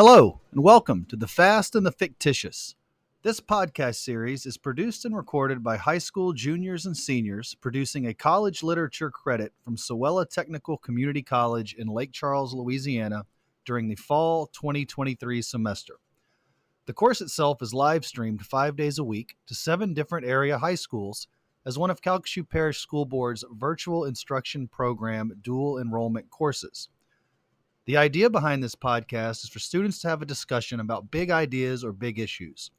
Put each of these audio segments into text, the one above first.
Hello, and welcome to The Fast and the Fictitious. This podcast series is produced and recorded by high school juniors and seniors producing a college literature credit from SOWELA Technical Community College in Lake Charles, Louisiana during the fall 2023 semester. The course itself is live streamed five days a week to seven different area high schools as one of Calcasieu Parish School Board's virtual instruction program dual enrollment courses. The idea behind this podcast is for students to have a discussion about big ideas or big issues.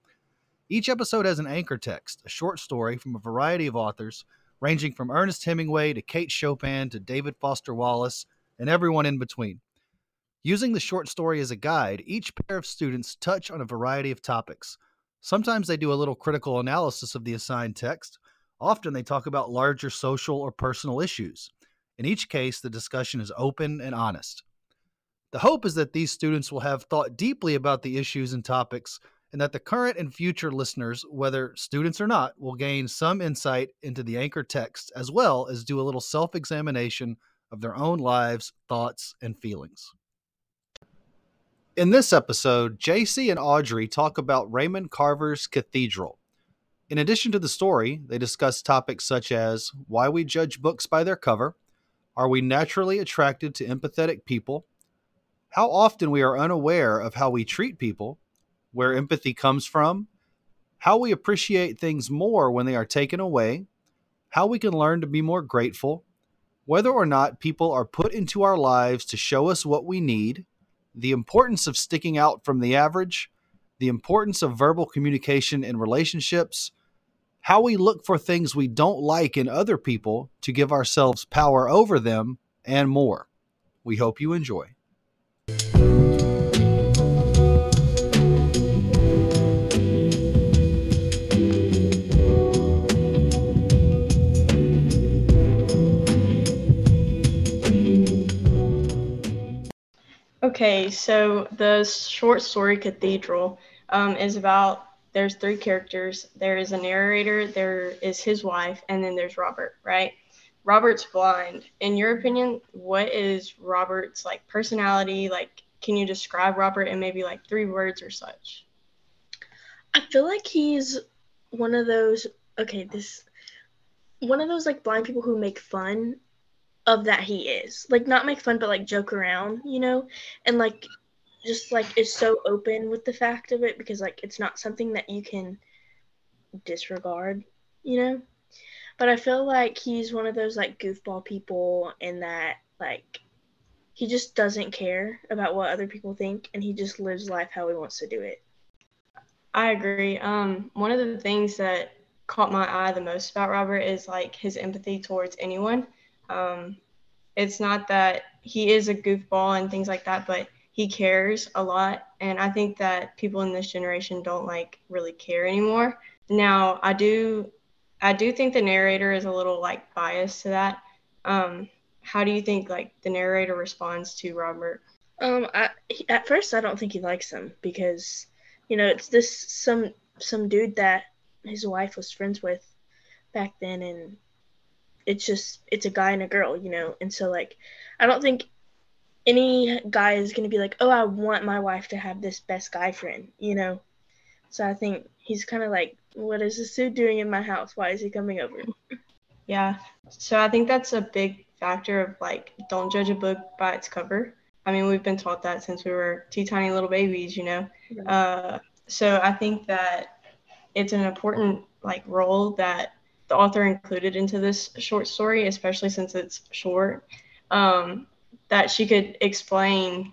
Each episode has an anchor text, a short story from a variety of authors, ranging from Ernest Hemingway to Kate Chopin to David Foster Wallace and everyone in between. Using the short story as a guide, each pair of students touch on a variety of topics. Sometimes they do a little critical analysis of the assigned text. Often they talk about larger social or personal issues. In each case, the discussion is open and honest. The hope is that these students will have thought deeply about the issues and topics, and that the current and future listeners, whether students or not, will gain some insight into the anchor text as well as do a little self examination of their own lives, thoughts, and feelings. In this episode, Jaycie and Audrey talk about Raymond Carver's Cathedral. In addition to the story, they discuss topics such as why we judge books by their cover, are we naturally attracted to empathetic people, how often we are unaware of how we treat people, where empathy comes from, how we appreciate things more when they are taken away, how we can learn to be more grateful, whether or not people are put into our lives to show us what we need, the importance of sticking out from the average, the importance of verbal communication in relationships, how we look for things we don't like in other people to give ourselves power over them, and more. We hope you enjoy. Okay, so the short story Cathedral um, is about there's three characters. There is a narrator, there is his wife, and then there's Robert, right? Robert's blind. In your opinion, what is Robert's like personality? Like, can you describe Robert in maybe like three words or such? I feel like he's one of those okay, this one of those like blind people who make fun of that he is. Like not make fun but like joke around, you know? And like just like is so open with the fact of it because like it's not something that you can disregard, you know? But I feel like he's one of those like goofball people in that like he just doesn't care about what other people think and he just lives life how he wants to do it. I agree. Um one of the things that caught my eye the most about Robert is like his empathy towards anyone. Um, it's not that he is a goofball and things like that, but he cares a lot. And I think that people in this generation don't like really care anymore. Now, I do, I do think the narrator is a little like biased to that. Um, how do you think like the narrator responds to Robert? Um, I, at first I don't think he likes him because, you know, it's this some some dude that his wife was friends with back then, and it's just it's a guy and a girl, you know. And so like I don't think any guy is gonna be like, oh, I want my wife to have this best guy friend, you know. So I think he's kind of like, what is this dude doing in my house? Why is he coming over? Yeah. So I think that's a big factor of like, don't judge a book by its cover. I mean, we've been taught that since we were two tiny little babies, you know. Uh, so I think that it's an important like role that the author included into this short story, especially since it's short, um, that she could explain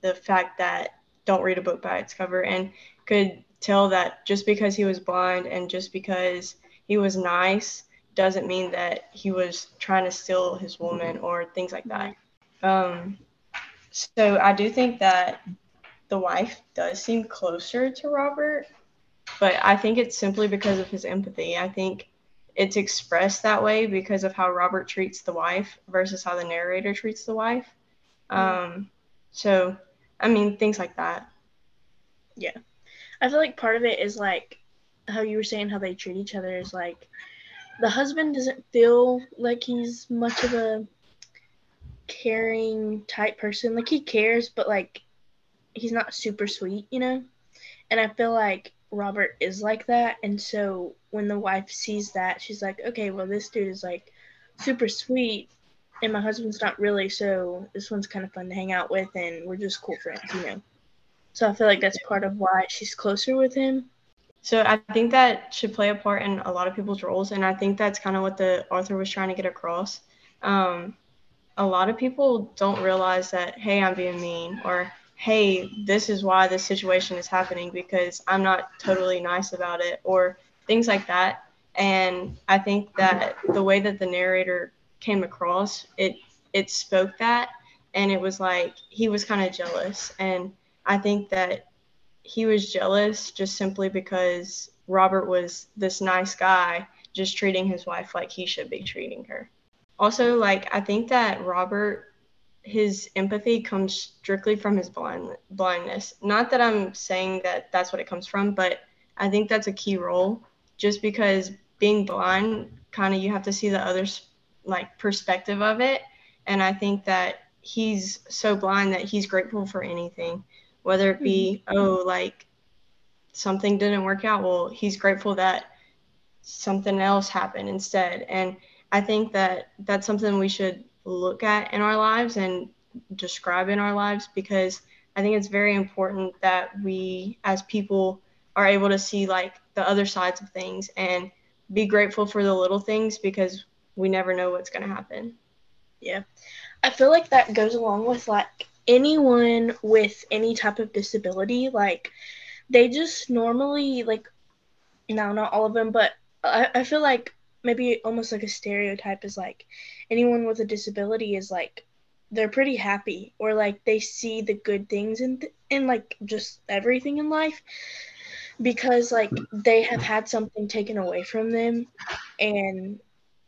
the fact that don't read a book by its cover and could tell that just because he was blind and just because he was nice doesn't mean that he was trying to steal his woman or things like that. Um, so I do think that the wife does seem closer to Robert, but I think it's simply because of his empathy. I think it's expressed that way because of how Robert treats the wife versus how the narrator treats the wife. Um, so, I mean, things like that. Yeah. I feel like part of it is like how you were saying how they treat each other is like the husband doesn't feel like he's much of a caring type person. Like he cares, but like he's not super sweet, you know? And I feel like Robert is like that. And so when the wife sees that, she's like, okay, well, this dude is like super sweet. And my husband's not really. So this one's kind of fun to hang out with. And we're just cool friends, you know? So I feel like that's part of why she's closer with him. So I think that should play a part in a lot of people's roles, and I think that's kind of what the author was trying to get across. Um, a lot of people don't realize that, hey, I'm being mean, or hey, this is why this situation is happening because I'm not totally nice about it, or things like that. And I think that the way that the narrator came across, it it spoke that, and it was like he was kind of jealous, and I think that he was jealous just simply because Robert was this nice guy just treating his wife like he should be treating her. Also, like I think that Robert his empathy comes strictly from his blind blindness. Not that I'm saying that that's what it comes from, but I think that's a key role just because being blind kind of you have to see the other like perspective of it and I think that he's so blind that he's grateful for anything whether it be mm-hmm. oh like something didn't work out well he's grateful that something else happened instead and i think that that's something we should look at in our lives and describe in our lives because i think it's very important that we as people are able to see like the other sides of things and be grateful for the little things because we never know what's going to happen. Yeah. I feel like that goes along with like anyone with any type of disability, like they just normally like no, not all of them, but I, I feel like maybe almost like a stereotype is like anyone with a disability is like they're pretty happy or like they see the good things in th- in like just everything in life because like they have had something taken away from them and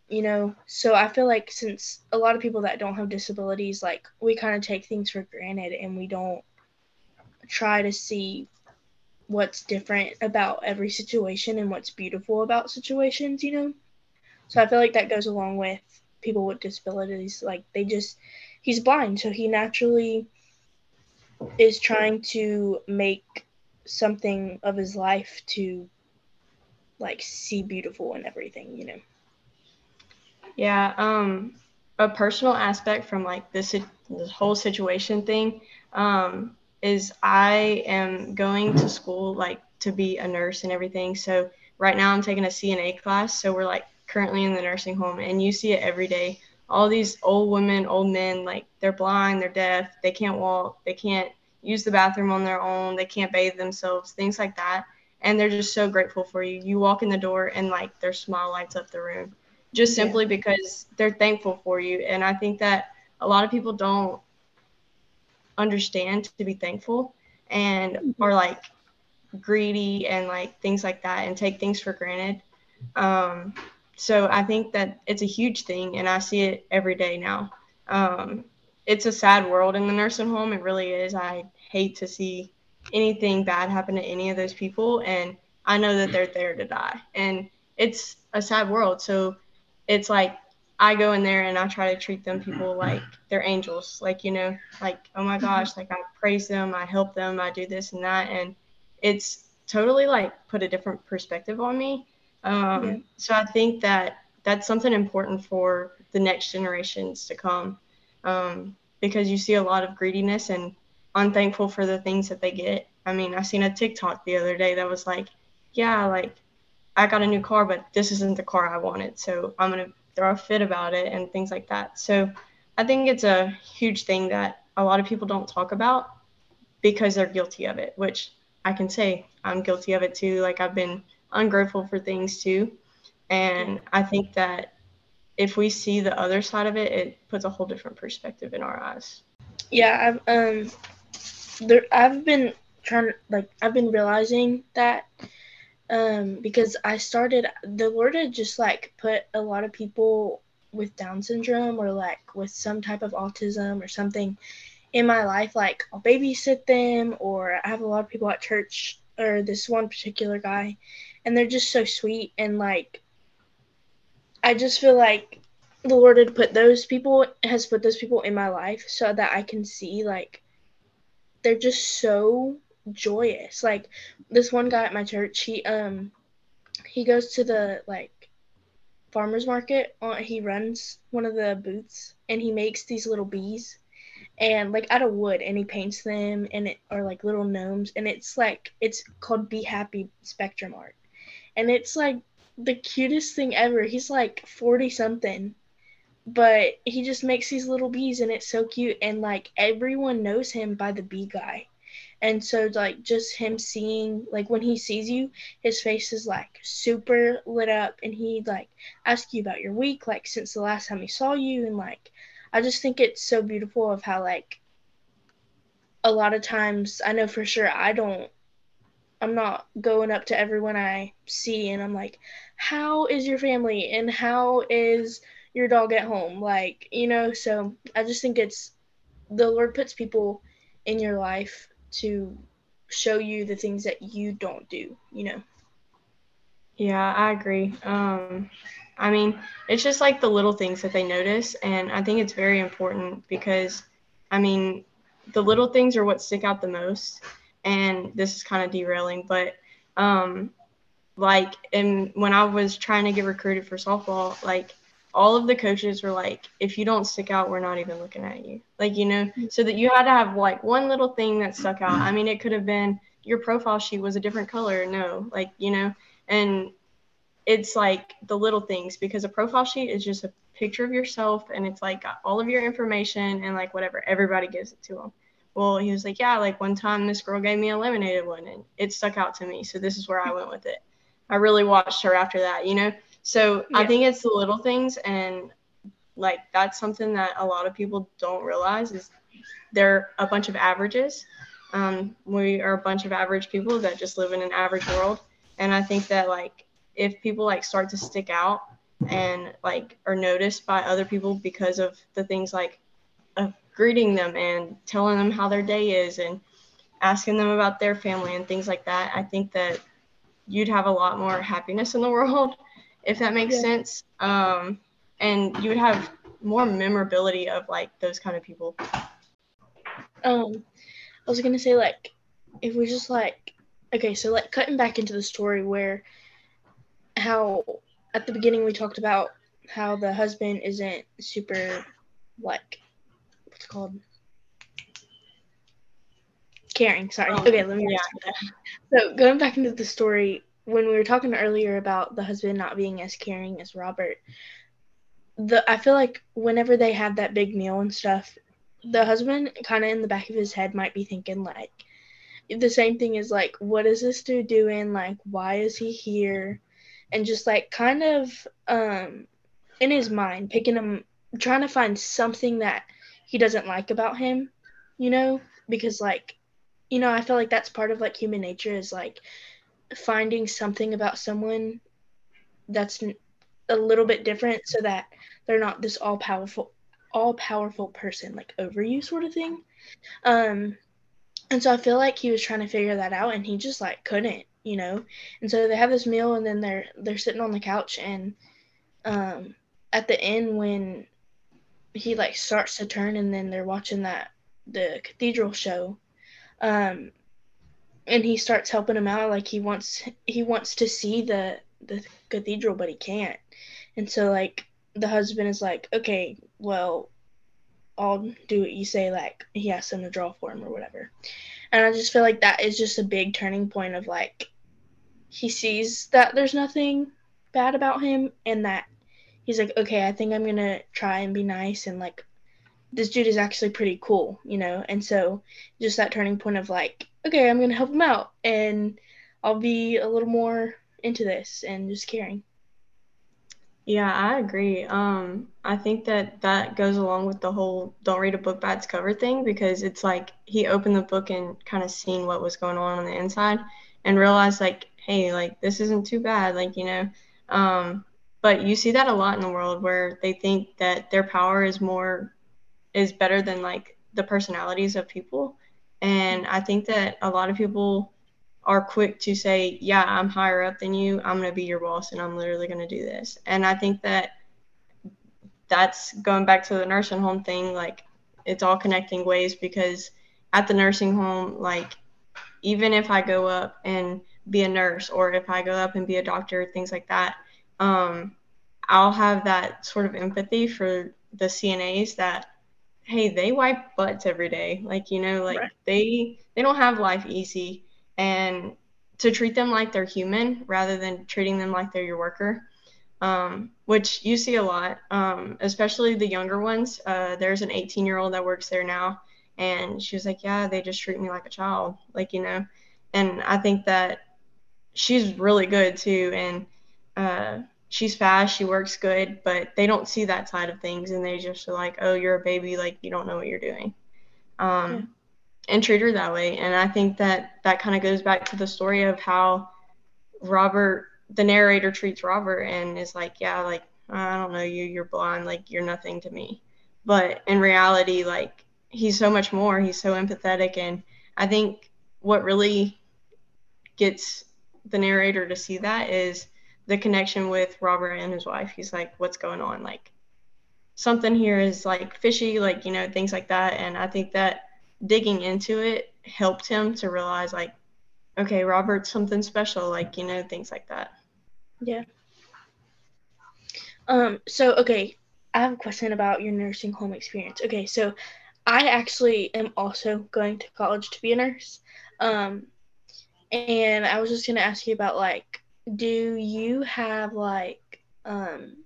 you know so i feel like since a lot of people that don't have disabilities like we kind of take things for granted and we don't try to see what's different about every situation and what's beautiful about situations you know so i feel like that goes along with people with disabilities like they just he's blind so he naturally is trying to make something of his life to like see beautiful and everything you know yeah, um, a personal aspect from like this this whole situation thing um, is I am going to school like to be a nurse and everything. So right now I'm taking a CNA class. So we're like currently in the nursing home, and you see it every day. All these old women, old men, like they're blind, they're deaf, they can't walk, they can't use the bathroom on their own, they can't bathe themselves, things like that. And they're just so grateful for you. You walk in the door and like their smile lights up the room just simply yeah. because they're thankful for you. And I think that a lot of people don't understand to be thankful and mm-hmm. are like greedy and like things like that and take things for granted. Um, so I think that it's a huge thing and I see it every day now. Um, it's a sad world in the nursing home. It really is. I hate to see anything bad happen to any of those people. And I know that they're there to die. And it's a sad world. So it's like I go in there and I try to treat them people like they're angels. Like, you know, like, oh my gosh, like I praise them, I help them, I do this and that. And it's totally like put a different perspective on me. Um, yeah. So I think that that's something important for the next generations to come um, because you see a lot of greediness and unthankful for the things that they get. I mean, I seen a TikTok the other day that was like, yeah, like I got a new car, but this isn't the car I wanted. So I'm going to throw a fit about it and things like that. So I think it's a huge thing that a lot of people don't talk about because they're guilty of it, which I can say I'm guilty of it too. Like I've been ungrateful for things too. And I think that if we see the other side of it, it puts a whole different perspective in our eyes. Yeah, I've um there I've been trying like I've been realizing that um because i started the lord had just like put a lot of people with down syndrome or like with some type of autism or something in my life like i'll babysit them or i have a lot of people at church or this one particular guy and they're just so sweet and like i just feel like the lord had put those people has put those people in my life so that i can see like they're just so joyous. Like this one guy at my church, he um he goes to the like farmers market. He runs one of the booths and he makes these little bees and like out of wood and he paints them and it are like little gnomes and it's like it's called Be Happy Spectrum Art. And it's like the cutest thing ever. He's like 40 something but he just makes these little bees and it's so cute and like everyone knows him by the bee guy and so like just him seeing like when he sees you his face is like super lit up and he like asks you about your week like since the last time he saw you and like i just think it's so beautiful of how like a lot of times i know for sure i don't i'm not going up to everyone i see and i'm like how is your family? And how is your dog at home? Like you know so i just think it's the lord puts people in your life to show you the things that you don't do you know? Yeah i agree. Um i mean it's just like the little things that they notice and i think it's very important because i mean the little things are what stick out the most and this is kind of derailing but um like and when i was trying to get recruited for softball like all of the coaches were like, if you don't stick out, we're not even looking at you. Like, you know, so that you had to have like one little thing that stuck out. I mean, it could have been your profile sheet was a different color. No, like, you know, and it's like the little things because a profile sheet is just a picture of yourself and it's like all of your information and like whatever everybody gives it to them. Well, he was like, yeah, like one time this girl gave me a lemonade one and it stuck out to me. So this is where I went with it. I really watched her after that, you know? So yeah. I think it's the little things and like that's something that a lot of people don't realize is they're a bunch of averages. Um, we are a bunch of average people that just live in an average world. And I think that like if people like start to stick out and like are noticed by other people because of the things like greeting them and telling them how their day is and asking them about their family and things like that, I think that you'd have a lot more happiness in the world if that makes yeah. sense. Um, and you would have more memorability of like those kind of people. Um, I was gonna say like if we just like okay, so like cutting back into the story where how at the beginning we talked about how the husband isn't super like what's called caring. Sorry. Um, okay, let me. Yeah. So going back into the story, when we were talking earlier about the husband not being as caring as Robert, the I feel like whenever they have that big meal and stuff, the husband kind of in the back of his head might be thinking like the same thing is like what is this dude doing like why is he here and just like kind of um in his mind picking him trying to find something that he doesn't like about him you know? Because like you know i feel like that's part of like human nature is like finding something about someone that's a little bit different so that they're not this all powerful all powerful person like over you sort of thing. Um and so i feel like he was trying to figure that out and he just like couldn't you know? And so they have this meal and then they're they're sitting on the couch and um at the end when he like starts to turn and then they're watching that the cathedral show um and he starts helping him out like he wants he wants to see the the cathedral but he can't. And so like the husband is like okay well i'll do what you say like he asks him to draw for him or whatever. And i just feel like that is just a big turning point of like he sees that there's nothing bad about him and that he's like okay i think i'm gonna try and be nice and like this dude is actually pretty cool you know and so just that turning point of like okay, I'm gonna help him out, and I'll be a little more into this and just caring. Yeah, I agree. Um, I think that that goes along with the whole "don't read a book by its cover" thing because it's like he opened the book and kind of seen what was going on on the inside and realized like, hey, like this isn't too bad, like you know. Um, but you see that a lot in the world where they think that their power is more is better than like the personalities of people and I think that a lot of people are quick to say, yeah, I'm higher up than you. I'm going to be your boss and I'm literally going to do this. And I think that that's going back to the nursing home thing. Like, it's all connecting ways because at the nursing home, like even if I go up and be a nurse or if I go up and be a doctor, things like that, um, I'll have that sort of empathy for the CNAs that hey, they wipe butts every day. Like, you know, like right. they they don't have life easy and to treat them like they're human rather than treating them like they're your worker. Um, which you see a lot, um, especially the younger ones. Uh, there's an 18 year old that works there now, and she was like, Yeah, they just treat me like a child, like, you know. And I think that she's really good too. And uh, she's fast, she works good, but they don't see that side of things and they just are like, oh, you're a baby, like you don't know what you're doing. Um, yeah. And treat her that way. And I think that that kind of goes back to the story of how Robert, the narrator, treats Robert and is like, yeah, like, I don't know you, you're blind, like, you're nothing to me. But in reality, like, he's so much more. He's so empathetic. And I think what really gets the narrator to see that is the connection with Robert and his wife. He's like, what's going on? Like, something here is like fishy, like, you know, things like that. And I think that digging into it helped him to realize, like, okay, Robert's something special, like, you know, things like that. Yeah. Um, so, okay, I have a question about your nursing home experience. Okay, so I actually am also going to college to be a nurse. Um, and I was just going to ask you about, like, do you have like um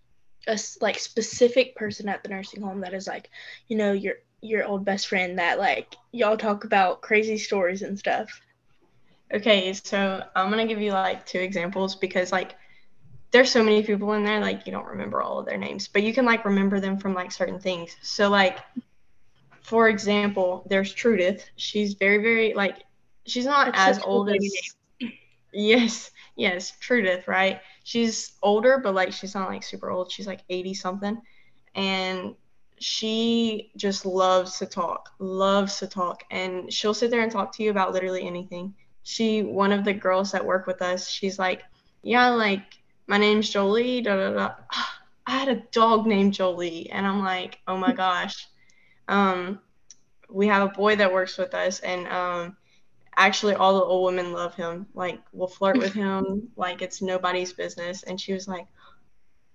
a like specific person at the nursing home that is like you know your your old best friend that like y'all talk about crazy stories and stuff? Okay so i'm gonna give you like two examples because like there's so many people in there like you don't remember all of their names but you can like remember them from like certain things. So like for example there's trudith. She's very very like she's not That's as old as yes yes, Trudith, right? She's older, but like she's not like super old. She's like 80 something. And she just loves to talk, loves to talk. And she'll sit there and talk to you about literally anything. She, one of the girls that work with us, she's like, yeah, like my name's Jolie. Da, da, da. I had a dog named Jolie. And I'm like, oh my gosh. Um, we have a boy that works with us and um, actually all the old women love him like will flirt with him like it's nobody's business. And she was like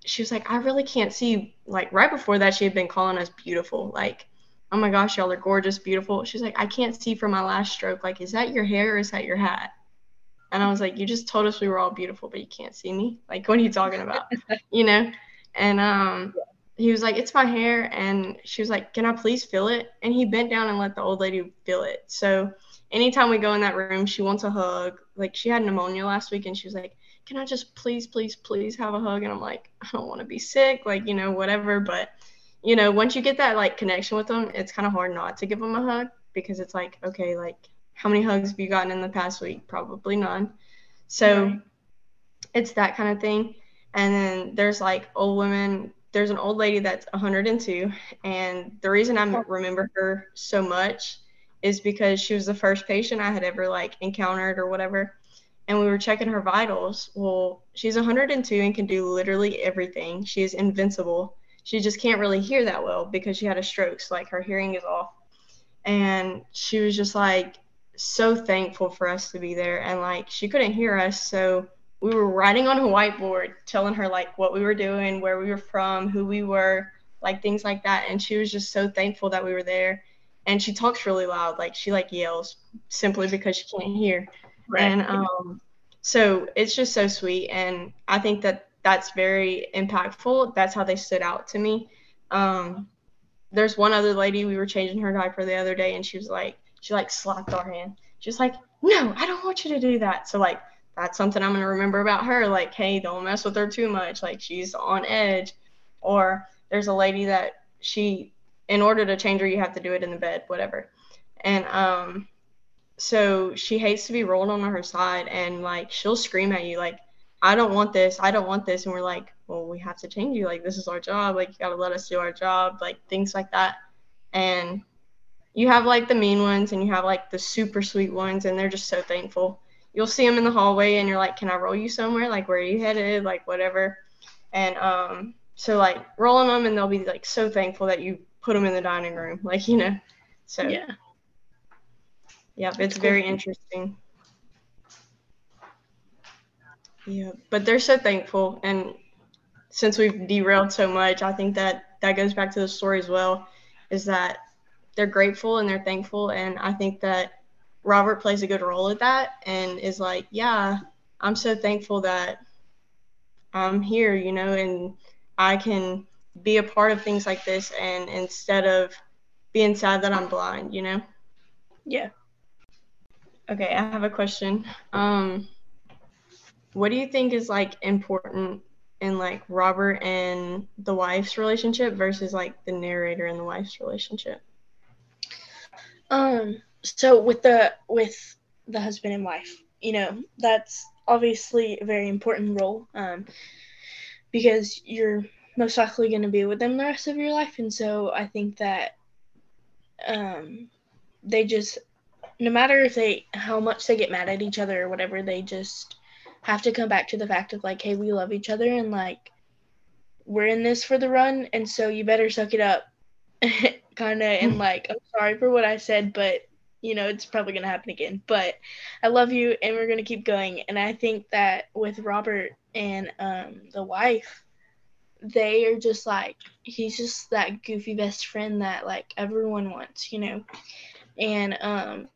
she was like i really can't see like right before that she had been calling us beautiful like oh my gosh y'all are gorgeous beautiful. She's like i can't see from my last stroke like is that your hair or is that your hat? And i was like you just told us we were all beautiful but you can't see me? Like what are you talking about? You know? And um he was like it's my hair and she was like can i please feel it? And he bent down and let the old lady feel it. So anytime we go in that room, she wants a hug. Like she had pneumonia last week and she was like, Can I just please, please, please have a hug? And I'm like, I don't want to be sick, like, you know, whatever. But, you know, once you get that like connection with them, it's kind of hard not to give them a hug because it's like, okay, like, how many hugs have you gotten in the past week? Probably none. So right. it's that kind of thing. And then there's like old women. There's an old lady that's 102. And the reason I remember her so much is because she was the first patient I had ever like encountered or whatever. And we were checking her vitals. Well, she's 102 and can do literally everything. She is invincible. She just can't really hear that well because she had a stroke. So like her hearing is off. And she was just like so thankful for us to be there. And like she couldn't hear us. So we were writing on a whiteboard telling her like what we were doing, where we were from, who we were, like things like that. And she was just so thankful that we were there and she talks really loud like she like yells simply because she can't hear. Right. and um so it's just so sweet and i think that that's very impactful. That's how they stood out to me. Um there's one other lady we were changing her diaper the other day and she was like she like slapped our hand. She was like no i don't want you to do that. So like that's something i'm going to remember about her like hey don't mess with her too much like she's on edge. Or there's a lady that she in order to change her, you have to do it in the bed, whatever. And um, so she hates to be rolled on her side, and like she'll scream at you, like, "I don't want this, I don't want this," and we're like, "Well, we have to change you. Like, this is our job. Like, you gotta let us do our job. Like, things like that." And you have like the mean ones, and you have like the super sweet ones, and they're just so thankful. You'll see them in the hallway, and you're like, "Can I roll you somewhere? Like, where are you headed? Like, whatever." And um, so like rolling them, and they'll be like so thankful that you put them in the dining room, like you know. So yeah. Yep, it's very interesting. Yeah, but they're so thankful, and since we've derailed so much, I think that that goes back to the story as well. Is that they're grateful and they're thankful, and I think that Robert plays a good role at that, and is like, yeah, I'm so thankful that I'm here, you know, and I can be a part of things like this, and instead of being sad that I'm blind, you know. Yeah. Okay, I have a question. Um, what do you think is like important in like Robert and the wife's relationship versus like the narrator and the wife's relationship? Um, so with the with the husband and wife, you know, that's obviously a very important role. Um, because you're most likely going to be with them the rest of your life, and so I think that um, they just no matter if they how much they get mad at each other or whatever, they just have to come back to the fact of like, hey, we love each other and like we're in this for the run, and so you better suck it up, kind of, and like I'm sorry for what I said, but you know it's probably gonna happen again. But I love you, and we're gonna keep going. And I think that with Robert and um, the wife, they are just like he's just that goofy best friend that like everyone wants, you know, and um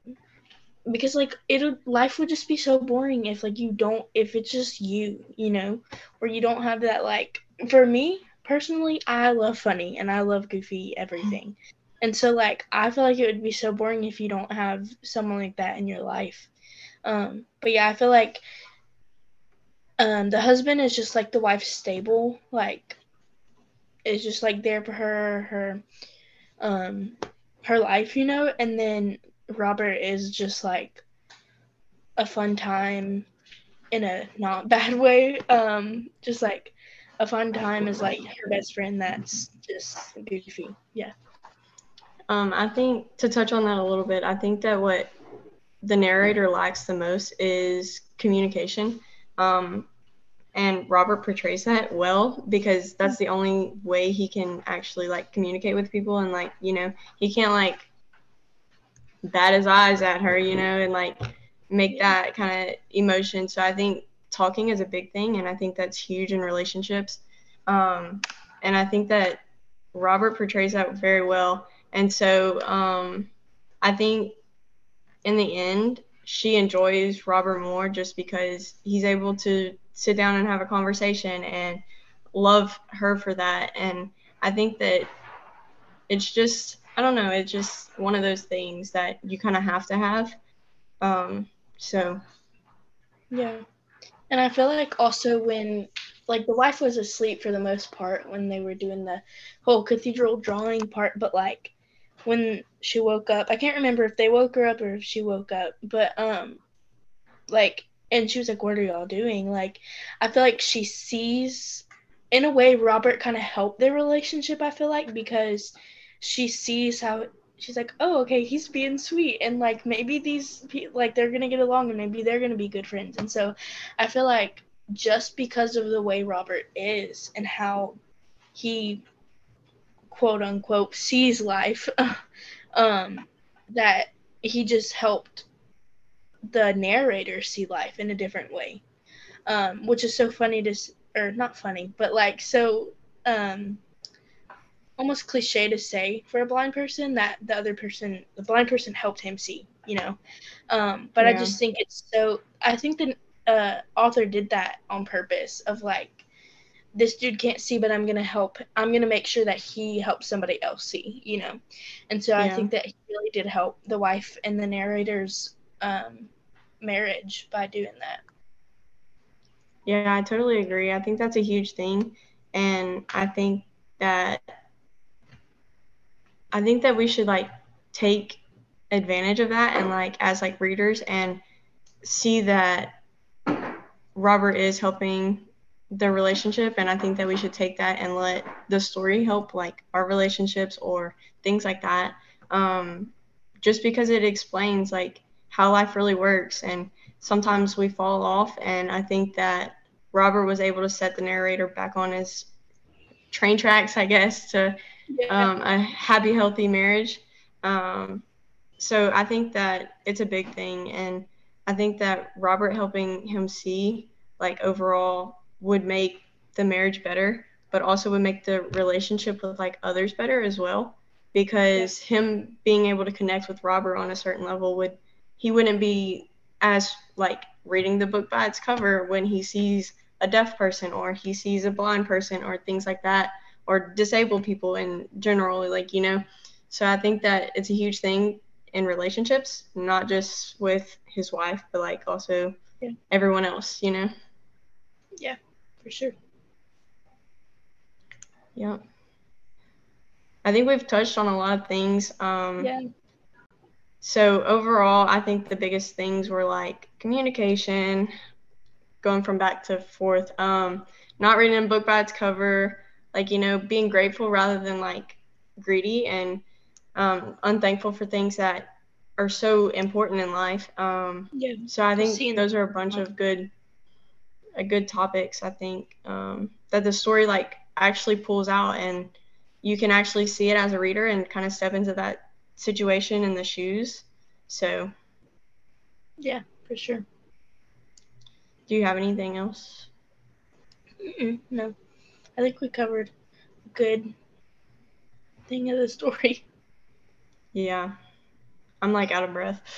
because like it'll life would just be so boring if like you don't if it's just you you know? Or you don't have that like for me personally i love funny and i love goofy everything. And so like i feel like it would be so boring if you don't have someone like that in your life. Um but yeah i feel like um the husband is just like the wife's stable like is just like there for her her um her life you know and then Robert is just like a fun time in a not bad way. Um, just like a fun time is like her best friend that's just goofy. Yeah. Um, I think to touch on that a little bit, I think that what the narrator lacks the most is communication. Um, and Robert portrays that well because that's the only way he can actually like communicate with people and like you know he can't like bat his eyes at her, you know, and like make that kind of emotion. So I think talking is a big thing, and I think that's huge in relationships. Um, and I think that Robert portrays that very well. And so um, I think in the end, she enjoys Robert more just because he's able to sit down and have a conversation and love her for that. And I think that it's just I don't know. It's just one of those things that you kind of have to have. Um, so. Yeah. And I feel like also when, like, the wife was asleep for the most part when they were doing the whole cathedral drawing part, but like when she woke up, I can't remember if they woke her up or if she woke up, but, um, like, and she was like, What are y'all doing? Like, I feel like she sees, in a way, Robert kind of helped their relationship, I feel like, because she sees how she's like, oh, okay, he's being sweet, and like maybe these people like they're gonna get along, and maybe they're gonna be good friends. And so, I feel like just because of the way Robert is and how he quote unquote sees life, um, that he just helped the narrator see life in a different way, um, which is so funny to or not funny, but like so um almost cliche to say for a blind person that the other person the blind person helped him see you know um, but yeah. i just think it's so i think the uh, author did that on purpose of like this dude can't see but i'm gonna help i'm gonna make sure that he helps somebody else see you know and so yeah. i think that he really did help the wife and the narrator's um, marriage by doing that. Yeah i totally agree. I think that's a huge thing. And i think that I think that we should like take advantage of that and like as like readers and see that Robert is helping the relationship. And I think that we should take that and let the story help like our relationships or things like that. Um, just because it explains like how life really works and sometimes we fall off and I think that Robert was able to set the narrator back on his train tracks, I guess, to yeah. um, a happy, healthy marriage. Um, so I think that it's a big thing, and I think that Robert helping him see like overall would make the marriage better, but also would make the relationship with like others better as well. Because yeah. him being able to connect with Robert on a certain level would he wouldn't be as like reading the book by its cover when he sees a deaf person or he sees a blind person or things like that or disabled people in general like you know? So i think that it's a huge thing in relationships not just with his wife but like also yeah. everyone else you know? Yeah for sure. Yeah. I think we've touched on a lot of things um yeah so overall i think the biggest things were like communication going from back to forth um not reading a book by its cover like you know being grateful rather than like greedy and um, unthankful for things that are so important in life um, yeah so i think those are a bunch of good a good topics i think um, that the story like actually pulls out and you can actually see it as a reader and kind of step into that situation in the shoes so yeah for sure do you have anything else Mm-mm, no I think we covered a good thing of the story. Yeah. I'm like out of breath.